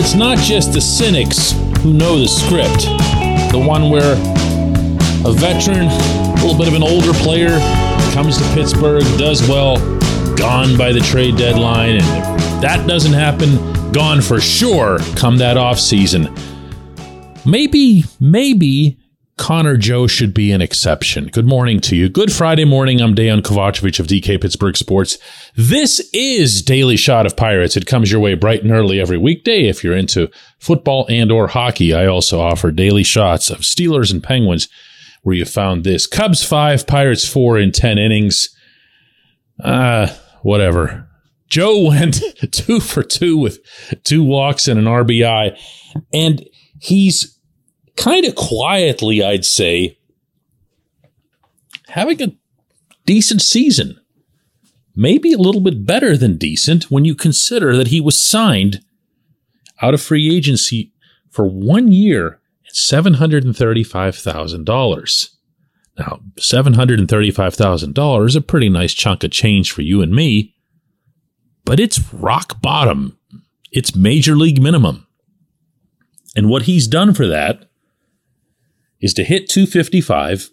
it's not just the cynics who know the script. The one where a veteran, a little bit of an older player, comes to Pittsburgh, does well, gone by the trade deadline, and if that doesn't happen, gone for sure come that off season. Maybe, maybe Connor Joe should be an exception. Good morning to you. Good Friday morning. I'm Dejan Kovacevic of DK Pittsburgh Sports. This is Daily Shot of Pirates. It comes your way bright and early every weekday if you're into football and or hockey. I also offer daily shots of Steelers and Penguins where you found this. Cubs 5, Pirates 4 in 10 innings. Uh, whatever. Joe went 2 for 2 with two walks and an RBI and he's kind of quietly, I'd say, having a decent season. Maybe a little bit better than decent when you consider that he was signed out of free agency for one year at $735,000. Now, $735,000 is a pretty nice chunk of change for you and me, but it's rock bottom. It's major league minimum. And what he's done for that is to hit 255,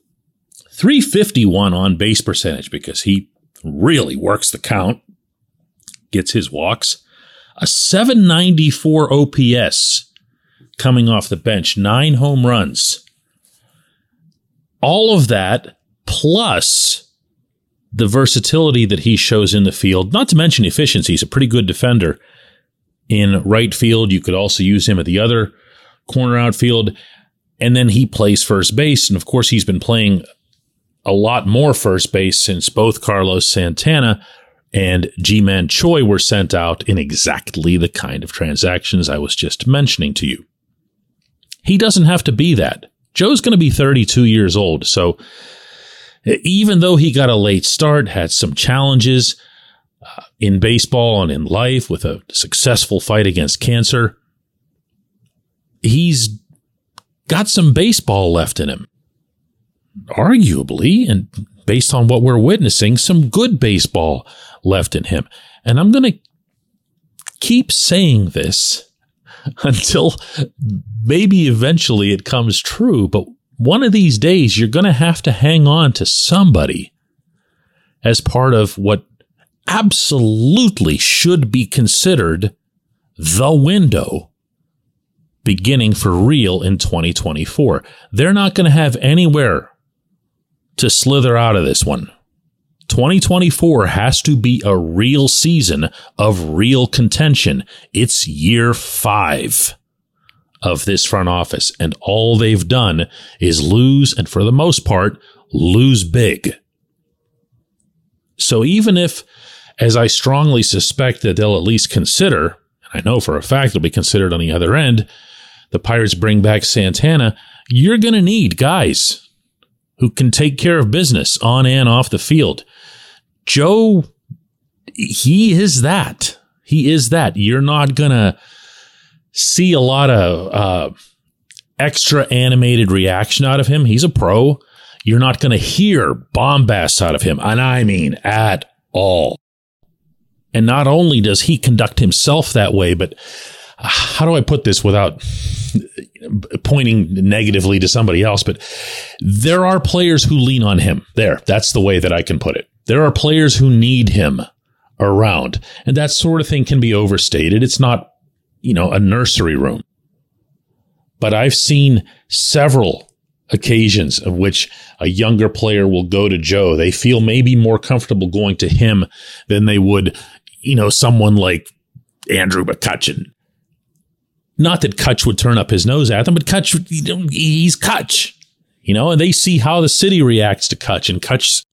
351 on base percentage because he really works the count, gets his walks, a 794 OPS coming off the bench, nine home runs. All of that plus the versatility that he shows in the field, not to mention efficiency. He's a pretty good defender in right field. You could also use him at the other corner outfield. And then he plays first base. And of course, he's been playing a lot more first base since both Carlos Santana and Ji-Man Choi were sent out in exactly the kind of transactions I was just mentioning to you. He doesn't have to be that. Joe's going to be 32 years old. So even though he got a late start, had some challenges uh, in baseball and in life with a successful fight against cancer, he's got some baseball left in him. Arguably, and based on what we're witnessing, some good baseball left in him. And I'm going to keep saying this until maybe eventually it comes true. But one of these days, you're going to have to hang on to somebody as part of what absolutely should be considered the window beginning for real in 2024. They're not going to have anywhere to slither out of this one. 2024 has to be a real season of real contention. It's year five of this front office, and all they've done is lose, and for the most part, lose big. So even if, as I strongly suspect that they'll at least consider, and I know for a fact it'll be considered on the other end, the Pirates bring back Santana, you're going to need guys who can take care of business on and off the field. Joe, he is that. He is that. You're not going to see a lot of uh, extra animated reaction out of him. He's a pro. You're not going to hear bombast out of him. And I mean at all. And not only does he conduct himself that way, but how do I put this without pointing negatively to somebody else? But there are players who lean on him. There, that's the way that I can put it. There are players who need him around, and that sort of thing can be overstated. It's not, you know, a nursery room. But I've seen several occasions of which a younger player will go to Joe. They feel maybe more comfortable going to him than they would, you know, someone like Andrew McCutchen not that Kutch would turn up his nose at them, but Kutch, he's Kutch, you know, and they see how the city reacts to Kutch, and Kutch,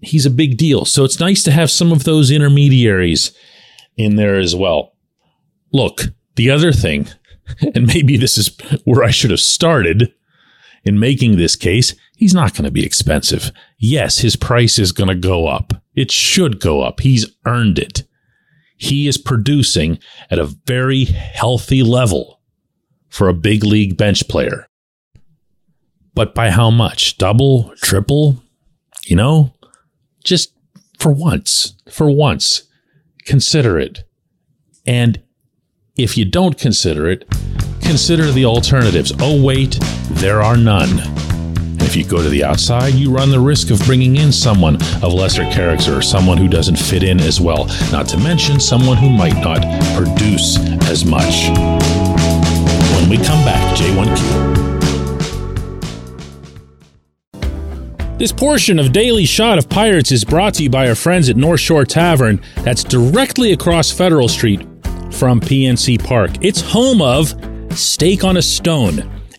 he's a big deal. So it's nice to have some of those intermediaries in there as well. Look, the other thing, and maybe this is where I should have started in making this case, he's not going to be expensive. Yes, his price is going to go up. It should go up. He's earned it he is producing at a very healthy level for a big league bench player. But by how much? Double, triple? You know, just for once, for once, consider it. And if you don't consider it, consider the alternatives. Oh, wait, there are none. If you go to the outside, you run the risk of bringing in someone of lesser character, someone who doesn't fit in as well, not to mention someone who might not produce as much. When we come back, J1Q. This portion of Daily Shot of Pirates is brought to you by our friends at North Shore Tavern, that's directly across Federal Street from PNC Park. It's home of Steak on a Stone,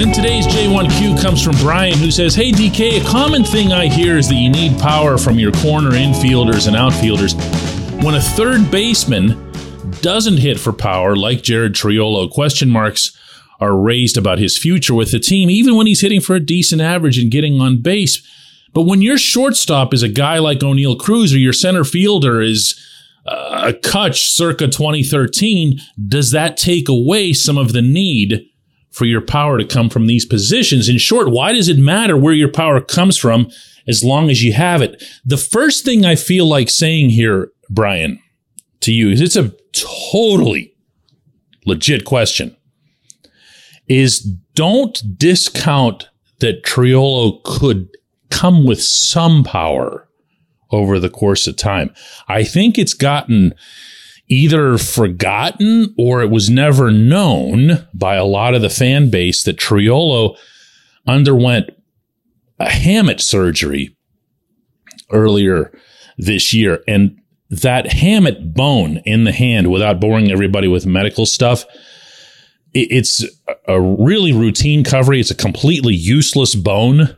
And today's J1Q comes from Brian, who says, Hey DK, a common thing I hear is that you need power from your corner infielders and outfielders. When a third baseman doesn't hit for power, like Jared Triolo, question marks are raised about his future with the team, even when he's hitting for a decent average and getting on base. But when your shortstop is a guy like Oneil Cruz or your center fielder is uh, a Kutch circa 2013, does that take away some of the need for your power to come from these positions. In short, why does it matter where your power comes from as long as you have it? The first thing I feel like saying here, Brian, to you is it's a totally legit question is don't discount that Triolo could come with some power over the course of time. I think it's gotten either forgotten or it was never known by a lot of the fan base that Triolo underwent a hamate surgery earlier this year. And that hamate bone in the hand, without boring everybody with medical stuff, it's a really routine recovery. It's a completely useless bone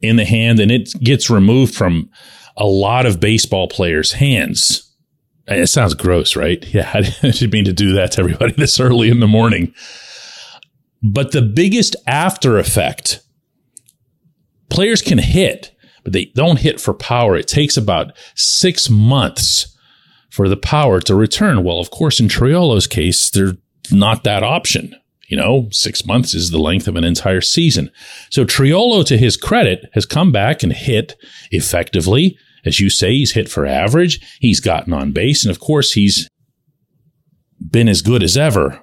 in the hand, and it gets removed from a lot of baseball players' hands it sounds gross, right? Yeah, I didn't mean to do that to everybody this early in the morning. But the biggest after effect players can hit, but they don't hit for power. It takes about six months for the power to return. Well, of course, in Triolo's case, there's not that option. You know, six months is the length of an entire season. So Triolo, to his credit, has come back and hit effectively as you say, he's hit for average. He's gotten on base. And of course, he's been as good as ever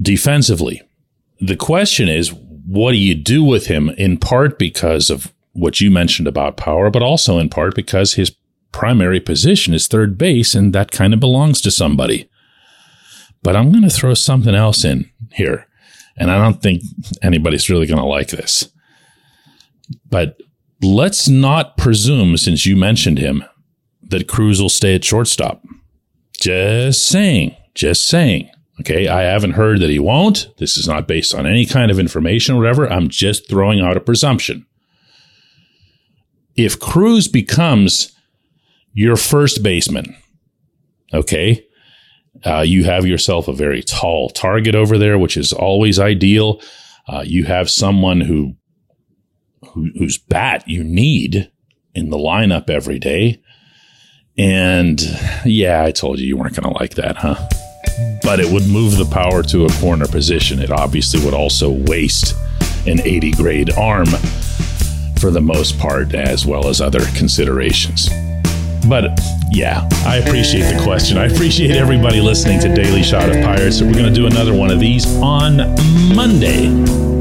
defensively. The question is, what do you do with him in part because of what you mentioned about power, but also in part because his primary position is third base and that kind of belongs to somebody. But I'm going to throw something else in here. And I don't think anybody's really going to like this. But let's not presume, since you mentioned him, that Cruz will stay at shortstop. Just saying. Just saying. Okay. I haven't heard that he won't. This is not based on any kind of information or whatever. I'm just throwing out a presumption. If Cruz becomes your first baseman, okay, uh, you have yourself a very tall target over there, which is always ideal. Uh, you have someone who who, whose bat you need in the lineup every day. And yeah, I told you you weren't going to like that, huh? But it would move the power to a corner position. It obviously would also waste an 80 grade arm for the most part, as well as other considerations. But yeah, I appreciate the question. I appreciate everybody listening to Daily Shot of Pirates. We're going to do another one of these on Monday.